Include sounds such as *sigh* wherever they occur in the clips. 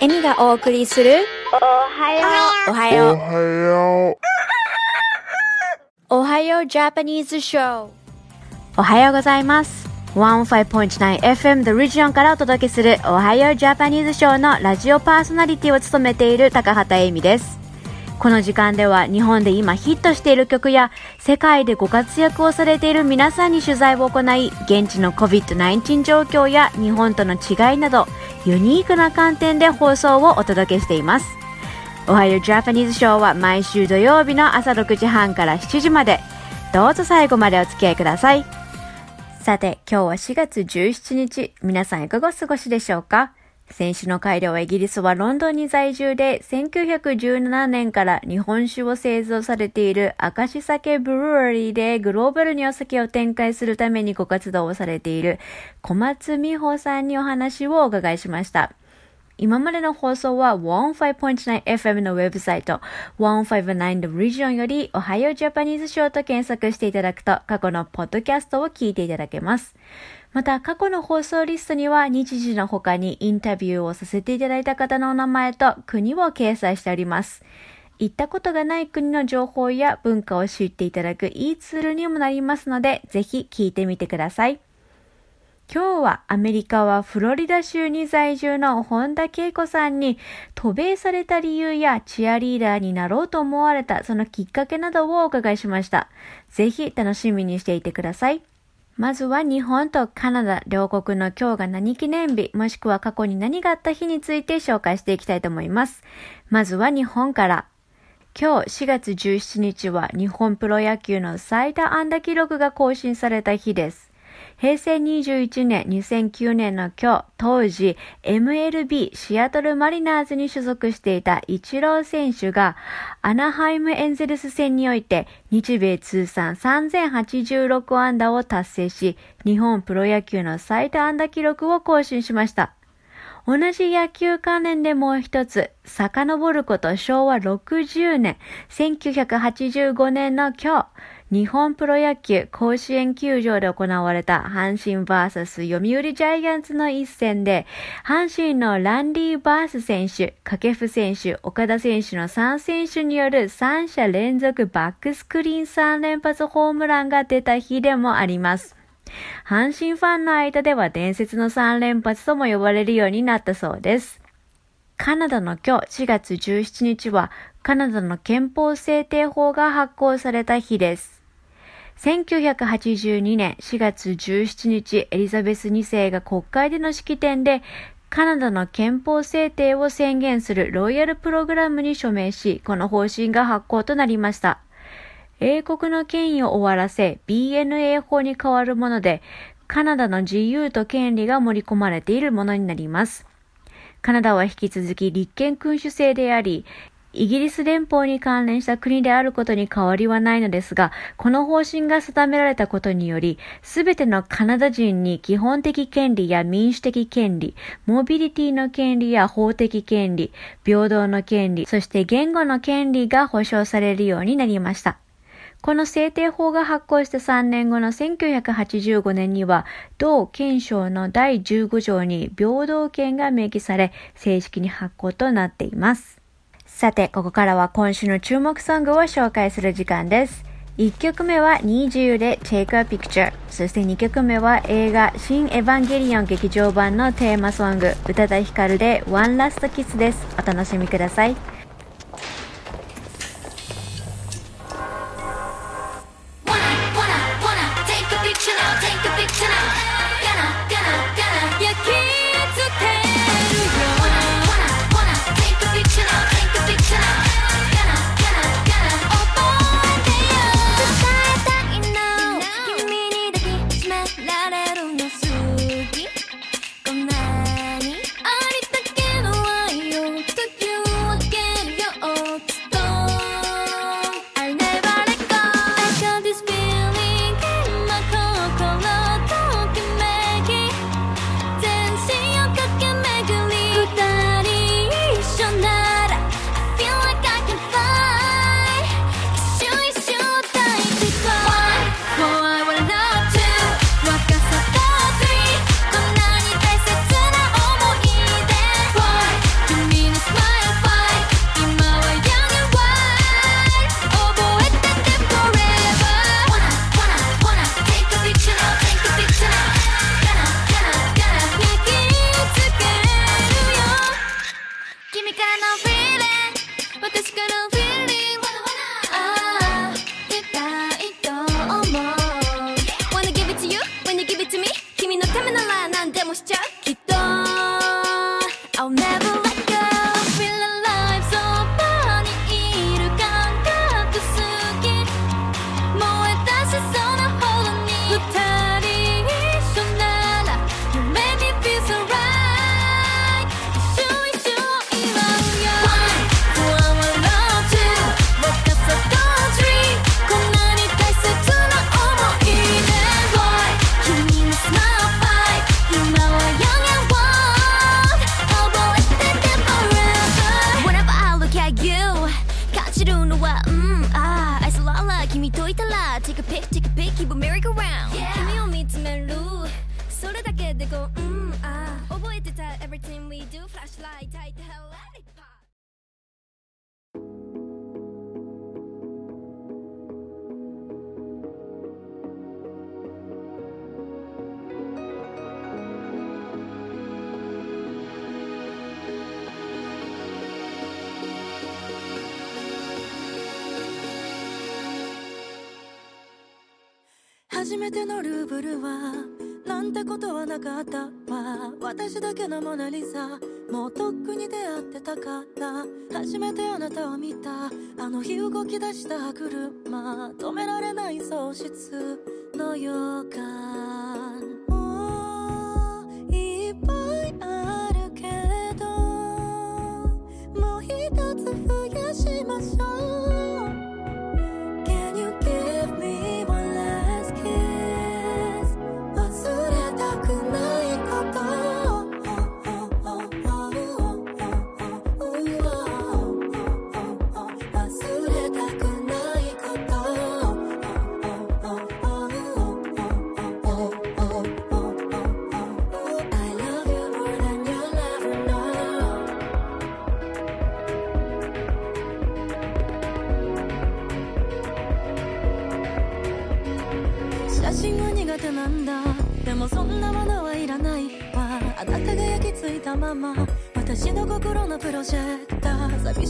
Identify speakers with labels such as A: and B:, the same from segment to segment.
A: エミがお送りする
B: おはよ
A: おはよう。
C: おはよう。
A: おはようジャパニーズショー。おはようございます。15.9FM The Region からお届けするおはようジャパニーズショーのラジオパーソナリティを務めている高畑恵美です。この時間では日本で今ヒットしている曲や世界でご活躍をされている皆さんに取材を行い現地の COVID-19 状況や日本との違いなどユニークな観点で放送をお届けしています。おはようジャパニーズショーは毎週土曜日の朝6時半から7時までどうぞ最後までお付き合いください。さて、今日は4月17日、皆さんいかがお過ごしでしょうか？先週の回ではイギリスはロンドンに在住で1917年から日本酒を製造されている明石酒ブルワリーでグローバルにお酒を展開するためにご活動をされている小松美穂さんにお話をお伺いしました。今までの放送は 15.9FM のウェブサイト159 The Region よりおはようジャパニーズショーと検索していただくと過去のポッドキャストを聞いていただけます。また過去の放送リストには日時の他にインタビューをさせていただいた方のお名前と国を掲載しております。行ったことがない国の情報や文化を知っていただくいいツールにもなりますので、ぜひ聞いてみてください。今日はアメリカはフロリダ州に在住の本田恵子さんに渡米された理由やチアリーダーになろうと思われたそのきっかけなどをお伺いしました。ぜひ楽しみにしていてください。まずは日本とカナダ両国の今日が何記念日もしくは過去に何があった日について紹介していきたいと思います。まずは日本から。今日4月17日は日本プロ野球の最多安打記録が更新された日です。平成21年、2009年の今日、当時 MLB シアトルマリナーズに所属していたイチロー選手がアナハイムエンゼルス戦において日米通算3086安打を達成し、日本プロ野球の最多安打記録を更新しました。同じ野球関連でもう一つ、遡ること昭和60年、1985年の今日、日本プロ野球甲子園球場で行われた阪神 VS 読売ジャイアンツの一戦で、阪神のランディ・バース選手、掛布選手、岡田選手の3選手による3者連続バックスクリーン3連発ホームランが出た日でもあります。阪神ファンの間では伝説の3連発とも呼ばれるようになったそうです。カナダの今日4月17日はカナダの憲法制定法が発行された日です。1982年4月17日、エリザベス2世が国会での式典でカナダの憲法制定を宣言するロイヤルプログラムに署名し、この方針が発行となりました。英国の権威を終わらせ BNA 法に変わるもので、カナダの自由と権利が盛り込まれているものになります。カナダは引き続き立憲君主制であり、イギリス連邦に関連した国であることに変わりはないのですが、この方針が定められたことにより、すべてのカナダ人に基本的権利や民主的権利、モビリティの権利や法的権利、平等の権利、そして言語の権利が保障されるようになりました。この制定法が発行した3年後の1985年には、同憲章の第15条に平等権が明記され、正式に発行となっています。さて、ここからは今週の注目ソングを紹介する時間です。1曲目は20で Take a Picture。そして2曲目は映画新エヴァンゲリオン劇場版のテーマソング、宇多田ヒカルで One Last Kiss です。お楽しみください。
D: ためなら何でもしちゃう
B: 初めてのルーブルはなんてことはなかった。わ私だけのモナリザ。もうとっくに出会ってたから。初めてあなたを見た。あの日動き出した歯車。止められない喪失の予感。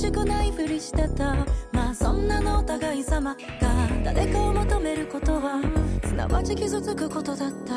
B: しくないふりしてた。まあそんなのお互い様が誰かを求めることはすなわち傷つくことだった。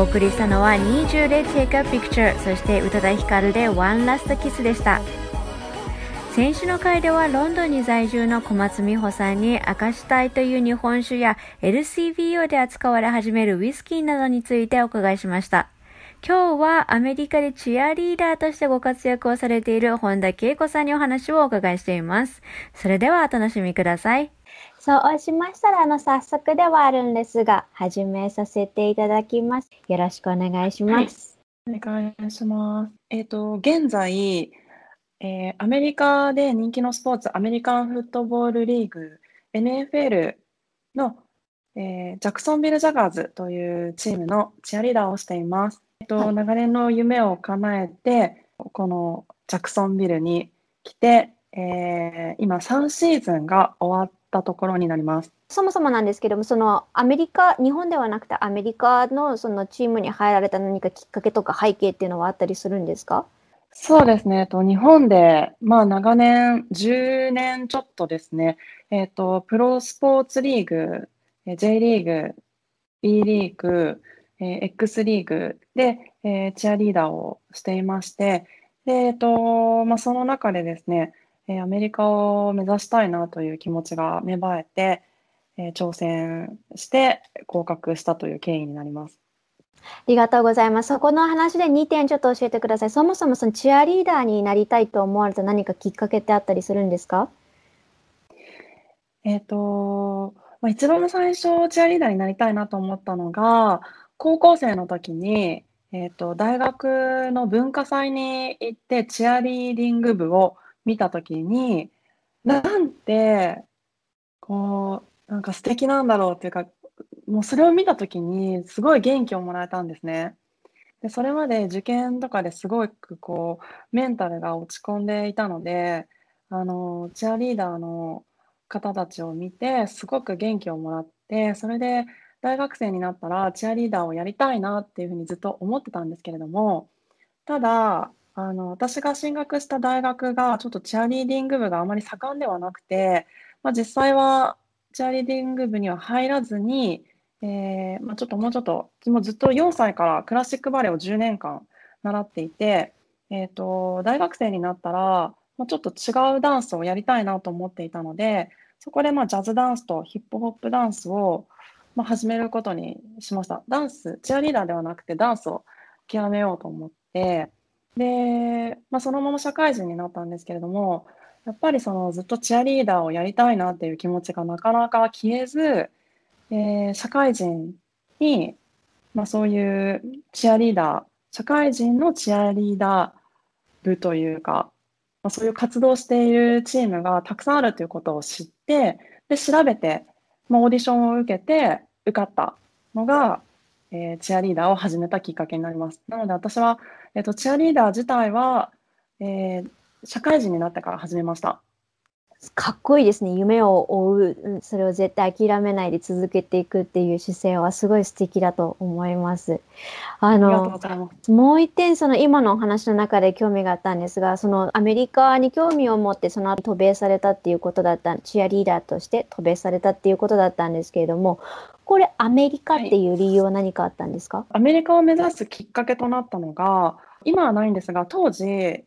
A: お送りしたのは20で Take a Picture そして宇多田ヒカルで One Last Kiss でした先週の回ではロンドンに在住の小松美穂さんに明石隊という日本酒や LCBO で扱われ始めるウイスキーなどについてお伺いしました。今日はアメリカでチアリーダーとしてご活躍をされている本田恵子さんにお話をお伺いしています。それではお楽しみください。
C: そうしましたら、あの、早速ではあるんですが、始めさせていただきます。よろしくお願いします。
E: お願いします。えっと、現在、えーアメリカで人気のスポーツ、アメリカンフットボールリーグ、NFL の、えージャクソンビル・ジャガーズというチームのチアリーダーをしています。えっと、
C: はい
E: 長年の夢を叶えて、このジャクソンビルに来て、えー今3シーズンが終わったところになります。
C: そもそもなんですけども、そのアメリカ、日本ではなくてアメリカのそのチームに入られた何かきっかけとか背景っていうのはあったりするんですか？
E: そうですね、えっと、日本で、まあ、長年、10年ちょっとですね、えっと、プロスポーツリーグ、えー J リーグ、B リーグ、えー X リーグで、えーチアリーダーをしていまして、で、えっと、まあ、その中でですね、えーアメリカを目指したいなという気持ちが芽生えて、えー挑戦して合格したという経緯になります。
C: ありがとうございます。そこの話で2点ちょっと教えてください。そもそもそのチアリーダーになりたいと思われた何かきっかけってあったりするんですか？
E: えっと、まあ、一番最初、チアリーダーになりたいなと思ったのが、高校生の時に、えっと、大学の文化祭に行って、チアリーディング部を見た時に、なんて、こう、なんか素敵なんだろうっていうか、もうそれを見た時に、すごい元気をもらえたんですね。で、それまで受験とかですごくこう、メンタルが落ち込んでいたので、あの、チアリーダーの方たちを見て、すごく元気をもらって、それで大学生になったらチアリーダーをやりたいなっていうふうにずっと思ってたんですけれども、ただ、あの、私が進学した大学がちょっとチアリーディング部があまり盛んではなくて、まあ、実際はチアリーディング部には入らずに、えーまあ、ちょっともうちょっと、もうずっと4歳からクラシックバレエを10年間習っていて、えっと、大学生になったら、まあ、ちょっと違うダンスをやりたいなと思っていたので、そこでまあジャズダンスとヒップホップダンスをまあ始めることにしました。ダンス、チアリーダーではなくてダンスを極めようと思って、で、まあ、そのまま社会人になったんですけれども、やっぱりそのずっとチアリーダーをやりたいなっていう気持ちがなかなか消えず、えー社会人に、まあ、そういうチアリーダー、社会人のチアリーダー部というか、まあ、そういう活動しているチームがたくさんあるということを知って、で、調べて、まあ、オーディションを受けて受かったのが、えーチアリーダーを始めたきっかけになります。なので私は、えっと、チアリーダー自体は、えー社会人になってから始めました。
C: かっこいいですね。夢を追う、うんそれを絶対諦めないで続けていくっていう姿勢はすごい素敵だと思います。あの。もう一点、その今のお話の中で興味があったんですが、そのアメリカに興味を持って、その後渡米されたっていうことだった、チアリーダーとして渡米されたっていうことだったんですけれども、これアメリカっていう理由は何かあったんですか、
E: アメリカを目指すきっかけとなったのが、今はないんですが、当時、え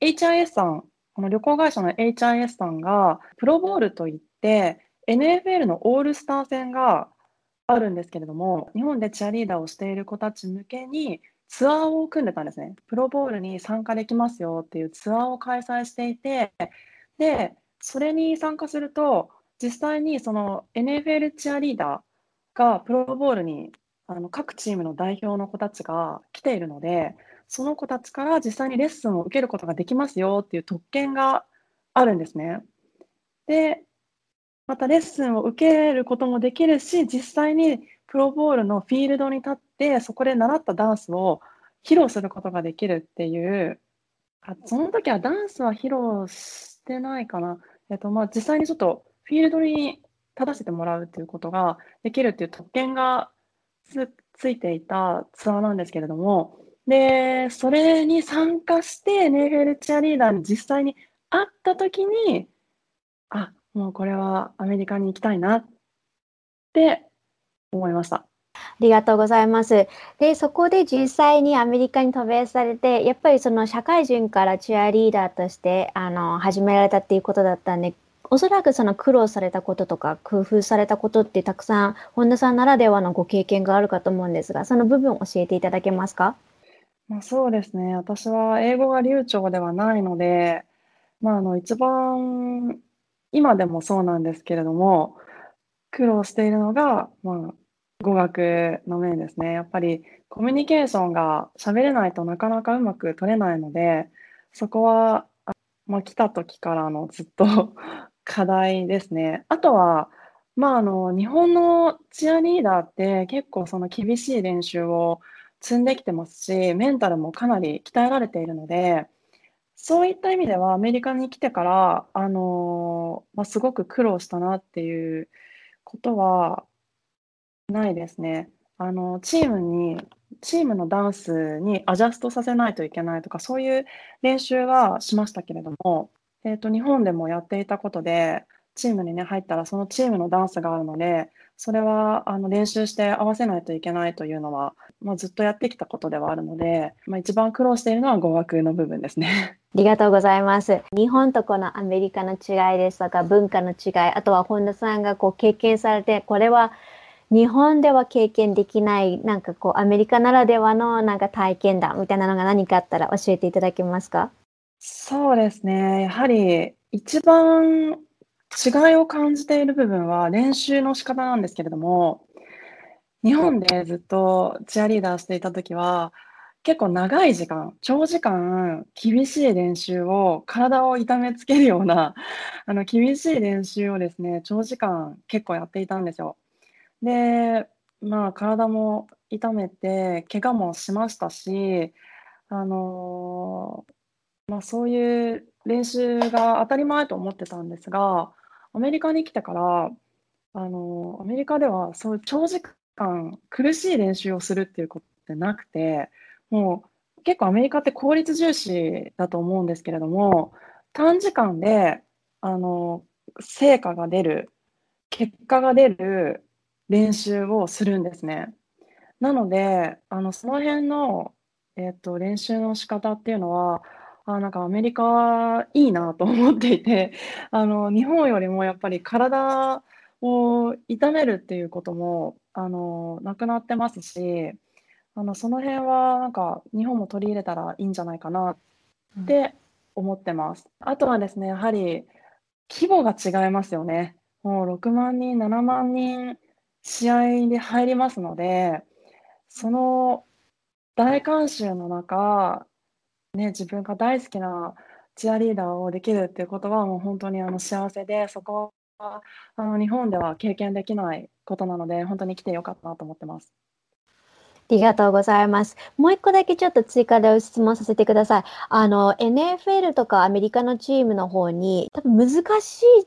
E: HIS さん、この旅行会社の HIS さんが、プロボールといって、NFL のオールスター戦があるんですけれども、日本でチアリーダーをしている子たち向けにツアーを組んでたんですね。プロボールに参加できますよっていうツアーを開催していて、で、それに参加すると、実際にその NFL チアリーダーがプロボールにあの各チームの代表の子たちが来ているので、その子たちから実際にレッスンを受けることができますよっていう特権があるんですね。で、またレッスンを受けることもできるし、実際にプロボールのフィールドに立って、そこで習ったダンスを披露することができるっていう、あその時はダンスは披露してないかな。えっと、まあ、実際にちょっとフィールドに立たせてもらうっていうことができるっていう特権がつ、ついていたツアーなんですけれども、で、それに参加して、NFL チアリーダーに実際に会ったときに、あ、もうこれはアメリカに行きたいなって思いました。
C: ありがとうございます。で、そこで実際にアメリカに渡米されて、やっぱりその社会人からチアリーダーとして、あの、始められたっていうことだったんで、おそらくその苦労されたこととか工夫されたことってたくさん本田さんならではのご経験があるかと思うんですが、その部分を教えていただけますか？
E: まあ、そうですね。私は英語が流暢ではないので、まあ、あの、一番、今でもそうなんですけれども、苦労しているのが、まあ、語学の面ですね。やっぱりコミュニケーションが喋れないとなかなかうまく取れないので、そこは、まあ、来た時からのずっと *laughs* 課題ですね。あとは、まあ、あの、日本のチアリーダーって結構その厳しい練習を積んできてますし、メンタルもかなり鍛えられているので、そういった意味ではアメリカに来てから、あのまあ、すごく苦労したなっていうことはないですね。あのチームにチームのダンスにアジャストさせないといけないとかそういう練習はしましたけれども、えー、と日本でもやっていたことでチームに、ね、入ったらそのチームのダンスがあるのでそれはあの練習して合わせないといけないというのは、まあ、ずっとやってきたことではあるので、まあ、一番苦労しているのは語学の部分ですね。*laughs*
C: ありがとうございます。日本とこのアメリカの違いですとか文化の違い、あとは本田さんがこう経験されて、これは日本では経験できない、なんかこうアメリカならではのなんか体験談みたいなのが何かあったら教えていただけますか？
E: そうですね。やはり一番違いを感じている部分は練習の仕方なんですけれども、日本でずっとチアリーダーしていた時は、結構長い時間、長時間、厳しい練習を、体を痛めつけるような、*laughs* あの、厳しい練習をですね、長時間結構やっていたんですよ。で、まあ、体も痛めて、怪我もしましたし、あのまあ、そういう練習が当たり前と思ってたんですが、アメリカに来てから、あのアメリカではそう長時間苦しい練習をするっていうことってなくて、もう結構アメリカって効率重視だと思うんですけれども、短時間であの成果が出る、結果が出る練習をするんですね。なので、あのその辺の、えっと、練習の仕方っていうのは、あなんかアメリカいいなと思っていて、*laughs* あの日本よりもやっぱり体を痛めるっていうこともあのなくなってますし、あのその辺はなんか日本も取り入れたらいいんじゃないかなって思ってます。あとはですね、やはり規模が違いますよね。もう6万人、7万人試合で入りますので、その大観衆の中、ね、自分が大好きなチアリーダーをできるっていうことはもう本当にあの幸せで、そこはあの日本では経験できないことなので、本当に来てよかったなと思ってます。
C: ありがとうございます。もう一個だけちょっと追加で質問させてください。あの、NFL とかアメリカのチームの方に、多分難しい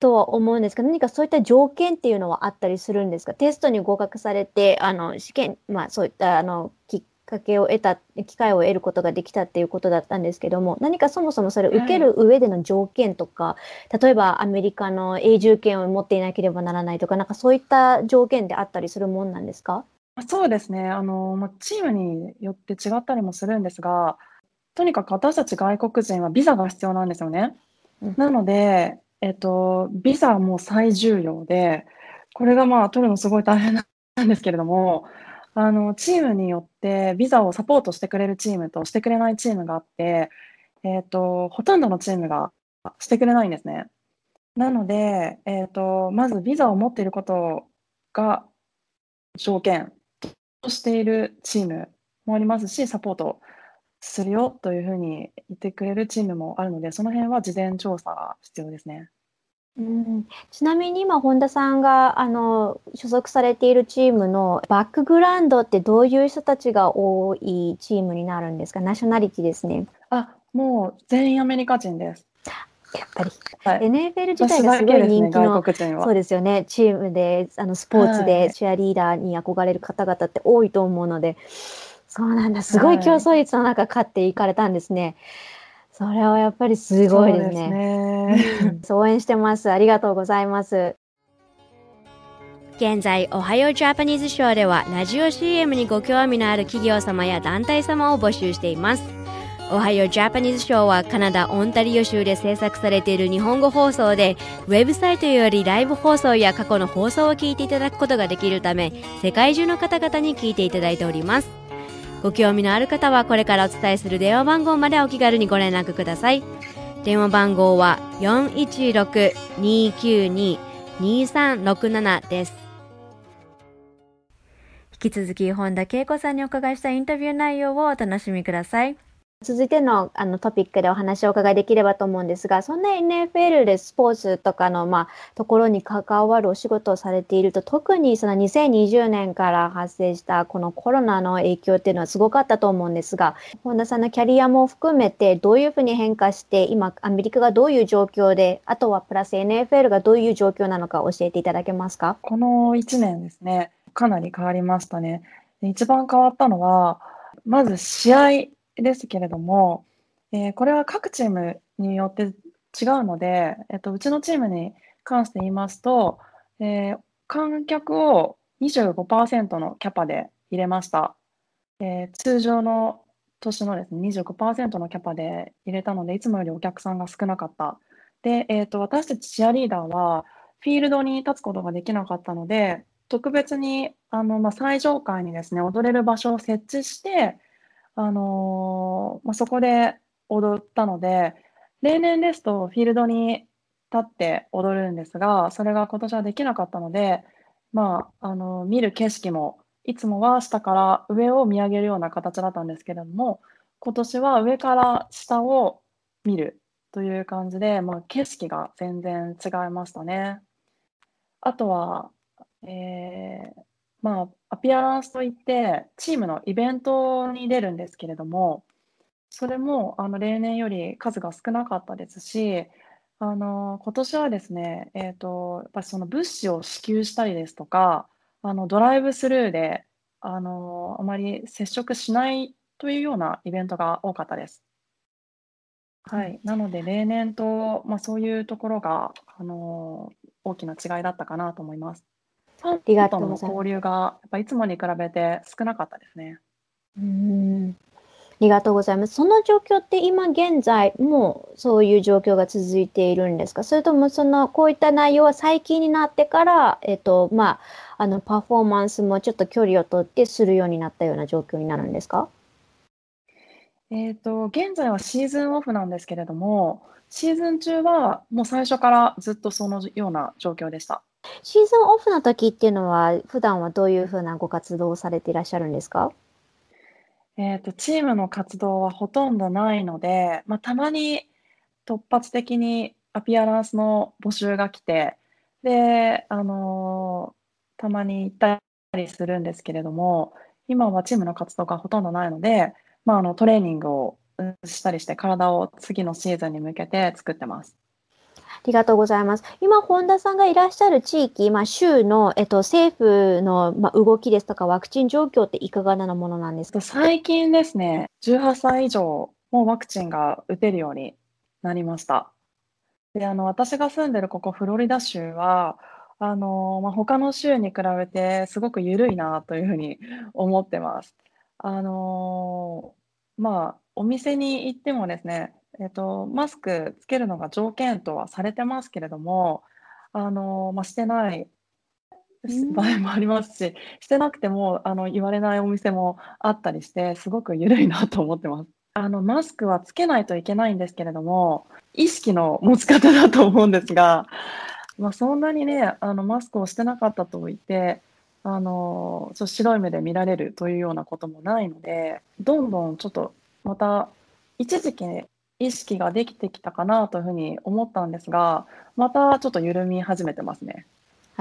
C: とは思うんですが、何かそういった条件っていうのはあったりするんですか？テストに合格されて、あの、試験、まあそういった、あの、きかけを得た、機会を得ることができたっていうことだったんですけども、何かそもそもそれを受ける上での条件とか、例えばアメリカの永住権を持っていなければならないとか、なんかそういった条件であったりするもんなんですか？
E: そうですね。あの、まあ、チームによって違ったりもするんですが、とにかく私たち外国人はビザが必要なんですよね。
C: うん
E: なので、えっと、ビザはもう最重要で、これがまあ取るのすごい大変なんですけれども、あの、チームによってビザをサポートしてくれるチームとしてくれないチームがあって、えっと、ほとんどのチームがしてくれないんですね。なので、えっと、まずビザを持っていることが条件としているチームもありますし、サポートするよというふうに言ってくれるチームもあるので、その辺は事前調査が必要ですね。
C: うんちなみに今、本田さんがあの所属されているチームのバックグラウンドってどういう人たちが多いチームになるんですか？ナショナリティですね。
E: あ、もう全員アメリカ人です。
C: やっぱり。
E: はい。
C: NFL 自体
E: 私
C: がすごい人気の
E: 外国人は。
C: そうですよね。チームで、あの、スポーツ
E: は
C: で
E: い
C: チアリーダーに憧れる方々って多いと思うので、そうなんだ。すごい競争率の中勝っていかれたんですね。それはやっぱりすごいです
E: そうです
C: ね。応援してます。ありがとうございます。
A: 現在、おはようジャパニーズショーでは、ラジオ CM にご興味のある企業様や団体様を募集しています。おはようジャパニーズショーはカナダ・オンタリオ州で制作されている日本語放送で、ウェブサイトよりライブ放送や過去の放送を聞いていただくことができるため、世界中の方々に聞いていただいております。ご興味のある方はこれからお伝えする電話番号までお気軽にご連絡ください。電話番号は416-292-2367です。引き続き本田恵子さんにお伺いしたインタビュー内容をお楽しみください。
C: 続いてのあのトピックでお話をお伺いできればと思うんですが、そんな NFL でスポーツとかの、まあ、ところに関わるお仕事をされていると、特にその2020年から発生したこのコロナの影響っていうのはすごかったと思うんですが、本田さんのキャリアも含めてどういうふうに変化して、今アメリカがどういう状況で、あとはプラス NFL がどういう状況なのか教えていただけますか？
E: この1年ですね、かなり変わりましたね。一番変わったのは、まず試合ですけれども、えーこれは各チームによって違うので、えっと、うちのチームに関して言いますと、えー観客を25%のキャパで入れました。えー通常の年のですね、25%のキャパで入れたので、いつもよりお客さんが少なかった。で、えーと、私たちチアリーダーは、フィールドに立つことができなかったので、特別にあの、まあ、最上階にですね、踊れる場所を設置して、あのまあ、そこで踊ったので、例年ですとフィールドに立って踊るんですが、それが今年はできなかったので、まあ、あの見る景色もいつもは下から上を見上げるような形だったんですけれども、今年は上から下を見るという感じで、まあ、景色が全然違いましたね。あとは、えーまあ、アピアランスといって、チームのイベントに出るんですけれども、それもあの例年より数が少なかったですし、あの今年はですね、えーと、やっぱりその物資を支給したりですとか、あのドライブスルーであのあまり接触しないというようなイベントが多かったです。はい、なので例年と、まあ、そういうところがあの大きな違いだったかなと思います。ファンとの交流がやっぱいつもに比べて少なかったですね。
C: うーんありがとうございます。その状況って今現在もそういう状況が続いているんですか？それともそのこういった内容は最近になってから、えっと、まあ、あのパフォーマンスもちょっと距離を取ってするようになったような状況になるんですか？
E: えーと、現在はシーズンオフなんですけれども、シーズン中はもう最初からずっとそのような状況でした。
C: シーズンオフの時っていうのは普段はどういうふうなご活動をされていらっしゃるんですか？
E: えーと、チームの活動はほとんどないので、まあ、たまに突発的にアピアランスの募集が来て、で、あのーたまに行ったりするんですけれども、今はチームの活動がほとんどないので、まあ、あのトレーニングをしたりして、体を次のシーズンに向けて作ってます。
C: ありがとうございます。今、本田さんがいらっしゃる地域、まあ、州の、えっと、政府の、まあ、動きですとか、ワクチン状況っていかがなものなんですか？
E: 最近ですね、18歳以上もワクチンが打てるようになりました。で、あの、私が住んでるここフロリダ州は、あの、まあ、他の州に比べてすごく緩いなというふうに *laughs* 思ってます。あの、まあ、お店に行ってもですね、えっと、マスクつけるのが条件とはされてますけれども、あの、まあ、してない
C: うん
E: 場合もありますし、してなくてもあの言われないお店もあったりして、すごく緩いなと思ってます。あのマスクはつけないといけないんですけれども、意識の持ち方だと思うんですが、まあ、そんなにね、あのマスクをしてなかったと言って、あのちょっと白い目で見られるというようなこともないので、どんどんちょっとまた一時期意識ができてきたかなというふうに思ったんですが、またちょっと緩み始めてますね。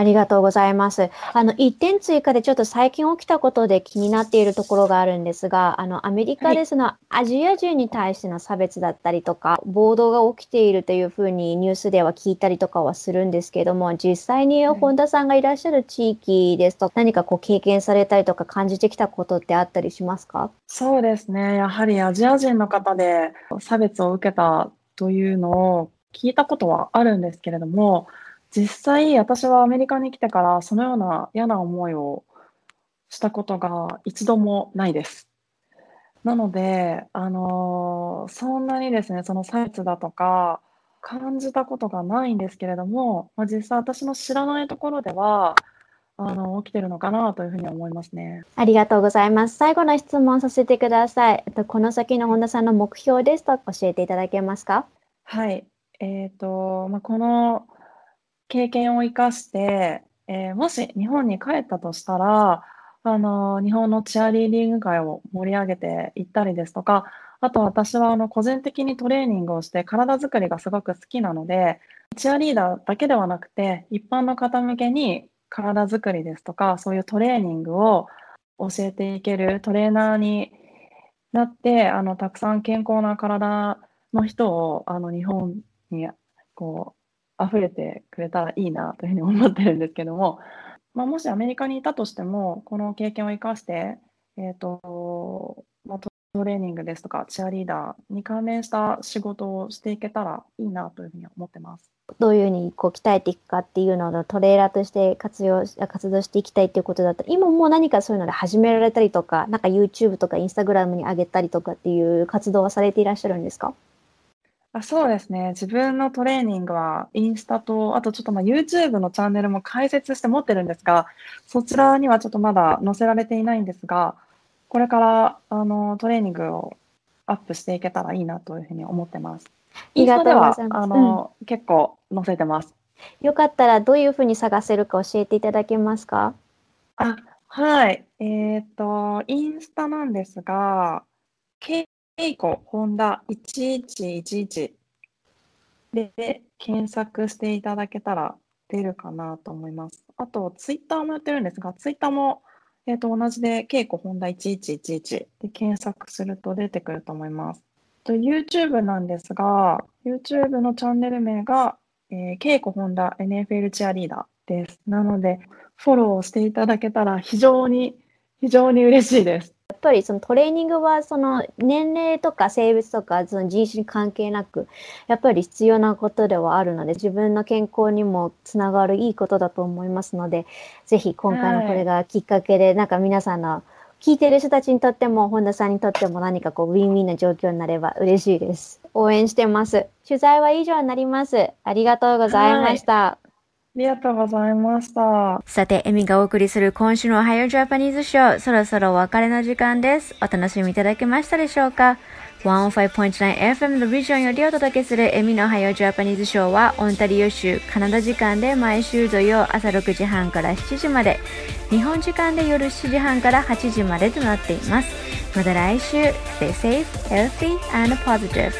C: ありがとうございます。あの、一点追加でちょっと最近起きたことで気になっているところがあるんですが、あの、アメリカ
E: はい
C: でそのアジア人に対しての差別だったりとか、暴動が起きているというふうにニュースでは聞いたりとかはするんですけども、実際に
E: はい
C: 本田さんがいらっしゃる地域ですと、何かこう経験されたりとか感じてきたことってあったりしますか？
E: そうですね。やはりアジア人の方で差別を受けたというのを聞いたことはあるんですけれども、実際私はアメリカに来てからそのような嫌な思いをしたことが一度もないです。なので、あのそんなにですね、その差別だとか感じたことがないんですけれども、まあ、実際私の知らないところでは、あの、起きてるのかなというふうに思いますね。
C: ありがとうございます。最後の質問させてください。えっとこの先の本田さんの目標ですと教えていただけますか？
E: はい。えっと、まあ、この経験を生かして、えーもし日本に帰ったとしたら、あの、日本のチアリーディング界を盛り上げていったりですとか、あと私はあの個人的にトレーニングをして体作りがすごく好きなので、チアリーダーだけではなくて、一般の方向けに体作りですとか、そういうトレーニングを教えていけるトレーナーになって、あの、たくさん健康な体の人を、あの、日本に、こう、溢れてくれたらいいなというふうに思ってるんですけども、*laughs* まあ、もしアメリカにいたとしても、この経験を生かして、えっと、まあ、トレーニングですとか、チアリーダーに関連した仕事をしていけたらいいなというふうに思ってます。
C: どういうふうにこう鍛えていくかっていうのをトレーラーとして活用活動していきたいっていうことだった今もう何かそういうので始められたりとかなんか YouTube とか Instagram に上げたりとかっていう活動はされていらっしゃるんですか？
E: あそうですね。自分のトレーニングはインスタと、あとちょっとまあ YouTube のチャンネルも開設して持ってるんですが、そちらにはちょっとまだ載せられていないんですが、これからあのトレーニングをアップしていけたらいいなというふうに思ってます。インスタでは
C: ありがとうございます
E: あの、結構載せてます。
C: よかったらどういうふうに探せるか教えていただけますか？
E: あ、はい。えっと、インスタなんですが、ケイコホンダ1111で検索していただけたら出るかなと思います。あと、ツイッターもやってるんですが、ツイッターも、えっと、同じで、ケイコホンダ1111で検索すると出てくると思います。と YouTube なんですが、YouTube のチャンネル名が、えー、ケイコホンダ NFL チアリーダーです。なので、フォローしていただけたら非常に、非常に嬉しいです。
C: やっぱりそのトレーニングはその年齢とか性別とかその人種に関係なくやっぱり必要なことではあるので自分の健康にもつながるいいことだと思いますのでぜひ今回のこれがきっかけでなんか皆さんの聞いてる人たちにとっても本田さんにとっても何かこうウィンウィンな状況になれば嬉しいです。応援してます。取材は以上になります。ありがとうございました、
E: ありがとうございました。
A: さて、エミがお送りする今週のおはようジャパニーズショー、そろそろお別れの時間です。お楽しみいただけましたでしょうか ?105.9FM The Region よりお届けするエミのおはようジャパニーズショーは、オンタリオ州カナダ時間で毎週土曜朝6時半から7時まで、日本時間で夜7時半から8時までとなっています。また来週、Stay safe, healthy, and positive.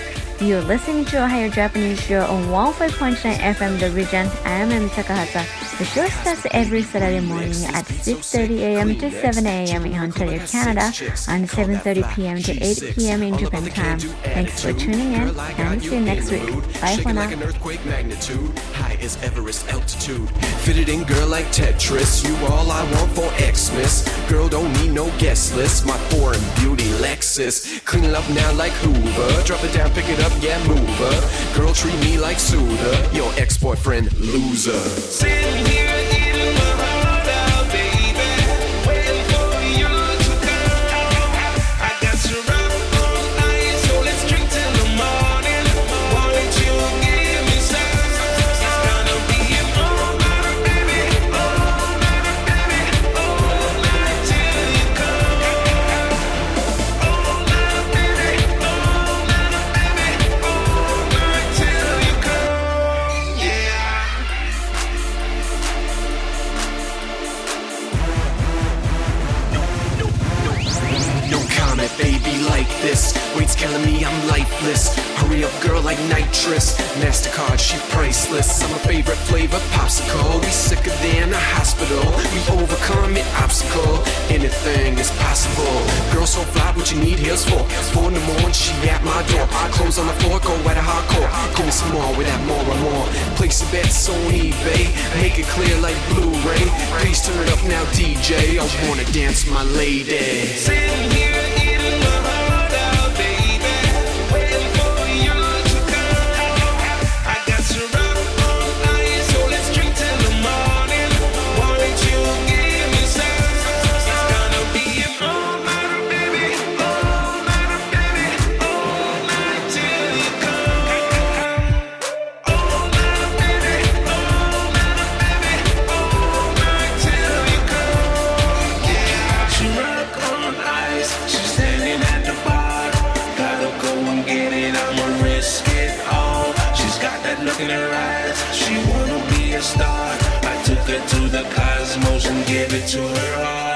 A: You're listening to Ohio Japanese Show on 105.9 FM The Region. I am Emi Takahata. The show starts every Saturday morning at 6.30 a.m. to 7 a.m. in Ontario, Canada, and 7.30 p.m. to 8 p.m. in Japan time. Thanks for tuning in, and see you next week. Bye for now.
F: Everest altitude. Fitted in, girl, like Tetris. You all I want for Xmas. Girl, don't need no guest list. My foreign beauty Lexus. Clean up now like Hoover. Drop it down, pick it up, yeah, move her. Girl, treat me like Suda. Your ex-boyfriend, loser.
G: Sitting here
F: killing me, I'm lifeless. Hurry up, girl, like nitrous. MasterCard, she priceless. I'm a favorite flavor, popsicle. We sicker than a hospital. We overcome an obstacle. Anything is possible. Girl, so fly, what you need heels for. Four in the morning, she at my door. Clothes on the floor, go at a hardcore. Give me some more with that more and more. Place your bets on eBay. Make it clear like Blu-ray. Please turn it up now, DJ. I wanna dance, my lady.
G: Sitting here to the cosmos and give it to her all.